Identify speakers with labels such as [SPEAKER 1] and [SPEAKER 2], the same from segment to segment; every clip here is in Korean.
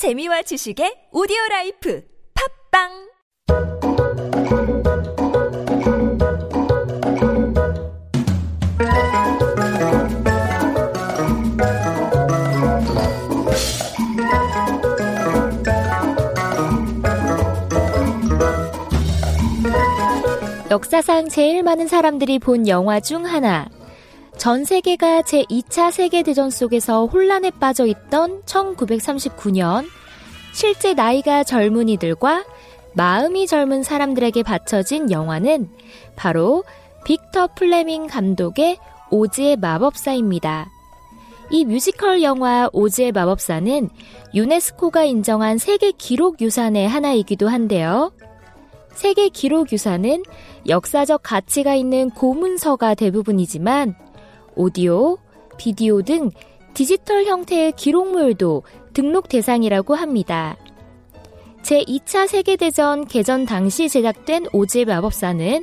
[SPEAKER 1] 재미와 지식의 오디오 라이프 팟빵
[SPEAKER 2] 역사상 제일 많은 사람들이 본 영화 중 하나. 전 세계가 제2차 세계대전 속에서 혼란에 빠져 있던 1939년, 실제 나이가 젊은 이들과 마음이 젊은 사람들에게 바쳐진 영화는 바로 빅터 플레밍 감독의 오즈의 마법사입니다. 이 뮤지컬 영화 오즈의 마법사는 유네스코가 인정한 세계 기록 유산의 하나이기도 한데요. 세계 기록 유산은 역사적 가치가 있는 고문서가 대부분이지만 오디오, 비디오 등 디지털 형태의 기록물도 등록 대상이라고 합니다. 제2차 세계대전 개전 당시 제작된 오즈의 마법사는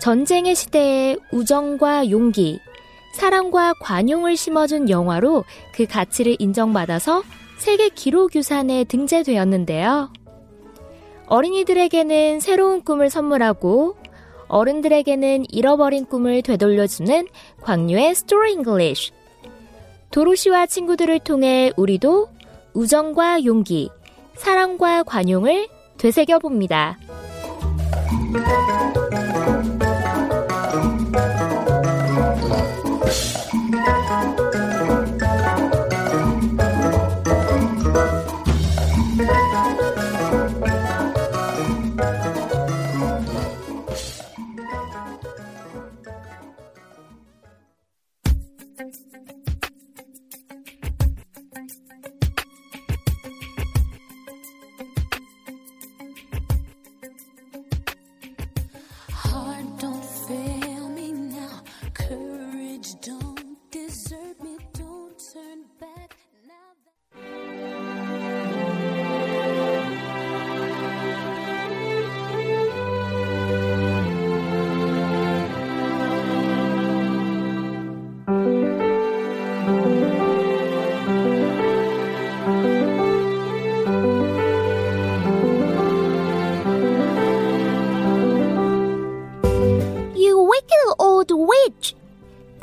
[SPEAKER 2] 전쟁의 시대에 우정과 용기, 사랑과 관용을 심어준 영화로 그 가치를 인정받아서 세계 기록 유산에 등재되었는데요. 어린이들에게는 새로운 꿈을 선물하고 어른들에게는 잃어버린 꿈을 되돌려주는 광유의 Story English. 도로시와 친구들을 통해 우리도 우정과 용기, 사랑과 관용을 되새겨 봅니다.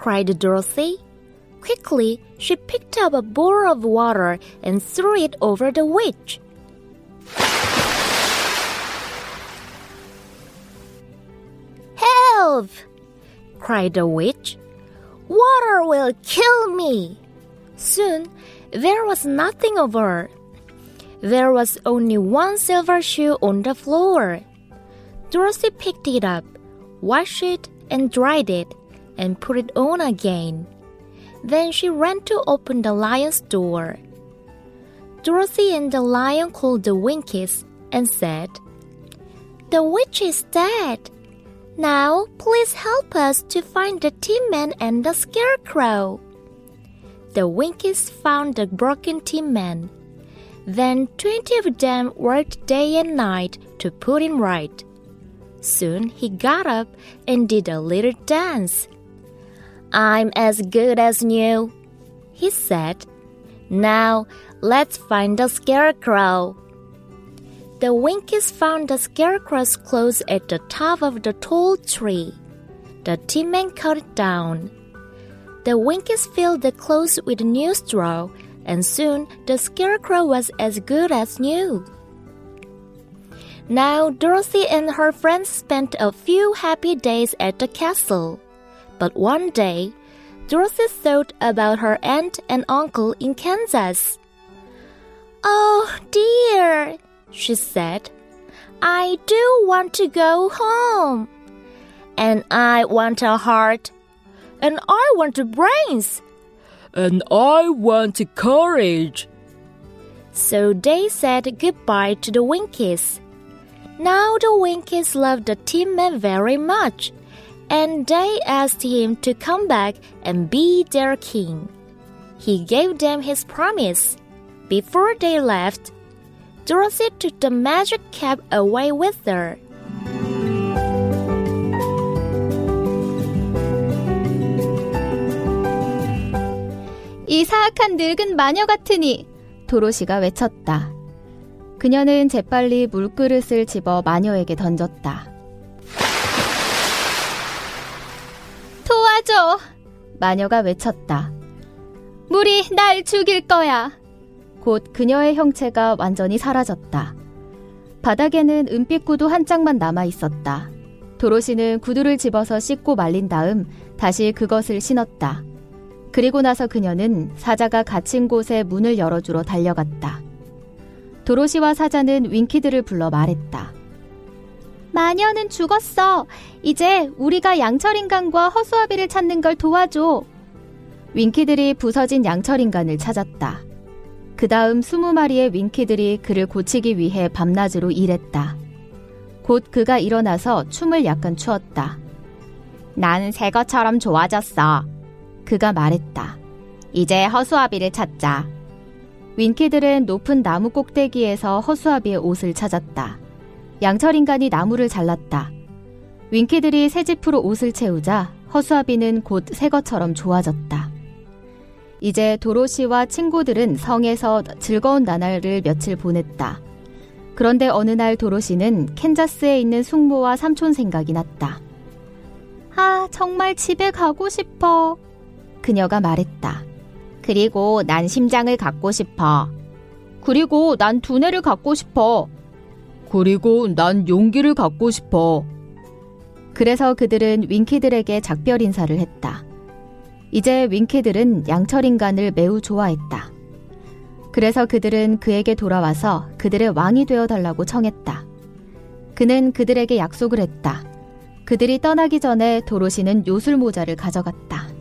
[SPEAKER 2] Cried Dorothy. Quickly, she picked up a bowl of water and threw it over the witch. Help! cried the witch. Water will kill me! Soon, there was nothing of her. There was only one silver shoe on the floor. Dorothy picked it up, washed it, and dried it, and put it on again. Then she ran to open the lion's door. Dorothy and the lion called the Winkies and said, The witch is dead. Now, please help us to find the Tin Man and the Scarecrow. The Winkies found the broken Tin Man. Then twenty of them worked day and night to put him right. Soon he got up and did a little dance. I'm as good as new, he said. Now let's find the scarecrow. The Winkies found the scarecrow's clothes at the top of the tall tree. The tin man cut it down. The Winkies filled the clothes with new straw, and soon the scarecrow was as good as new. Now Dorothy and her friends spent a few happy days at the castle. But one day, Dorothy thought about her aunt and uncle in Kansas. Oh dear, she said. I do want to go home. And I want a heart. And I want brains.
[SPEAKER 3] And I want courage.
[SPEAKER 2] So they said goodbye to the Winkies. Now the Winkies loved the Tin Man very much, and they asked him to come back and be their king. He gave them his promise. Before they left, Dorothy took the magic cap away with her.
[SPEAKER 4] 이 사악한 늙은 마녀 같으니
[SPEAKER 3] 도로시가 외쳤다. 그녀는 재빨리 물그릇을 집어 마녀에게 던졌다. 도와줘! 마녀가 외쳤다. 물이 날 죽일 거야! 곧 그녀의 형체가 완전히 사라졌다. 바닥에는 은빛 구두 한 짝만 남아 있었다. 도로시는 구두를 집어서 씻고 말린 다음 다시 그것을 신었다. 그리고 나서 그녀는 사자가 갇힌 곳에 문을 열어주러 달려갔다. 도로시와 사자는 윙키드를 불러 말했다. 마녀는 죽었어. 이제 우리가 양철인간과 허수아비를 찾는 걸 도와줘. 윙키들이 부서진 양철인간을 찾았다. 그 다음 스무 마리의 윙키들이 그를 고치기 위해 밤낮으로 일했다. 곧 그가 일어나서 춤을 약간 추었다. 난새 것처럼 좋아졌어. 그가 말했다. 이제 허수아비를 찾자. 윈키들은 높은 나무 꼭대기에서 허수아비의 옷을 찾았다. 양철인간이 나무를 잘랐다. 윈키들이 새집으로 옷을 채우자 허수아비는 곧 새 것처럼 좋아졌다. 이제 도로시와 친구들은 성에서 즐거운 나날을 며칠 보냈다. 그런데 어느 날 도로시는 캔자스에 있는 숙모와 삼촌 생각이 났다. 아, 정말 집에 가고 싶어. 그녀가 말했다. 그리고 난 심장을 갖고 싶어. 그리고 난 두뇌를 갖고 싶어.
[SPEAKER 5] 그리고 난 용기를 갖고 싶어.
[SPEAKER 3] 그래서 그들은 윙키들에게 작별 인사를 했다. 이제 윙키들은 양철 인간을 매우 좋아했다. 그래서 그들은 그에게 돌아와서 그들의 왕이 되어 달라고 청했다. 그는 그들에게 약속을 했다. 그들이 떠나기 전에 도로시는 요술 모자를 가져갔다.